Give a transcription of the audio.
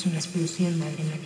es una explosión de adrenalina.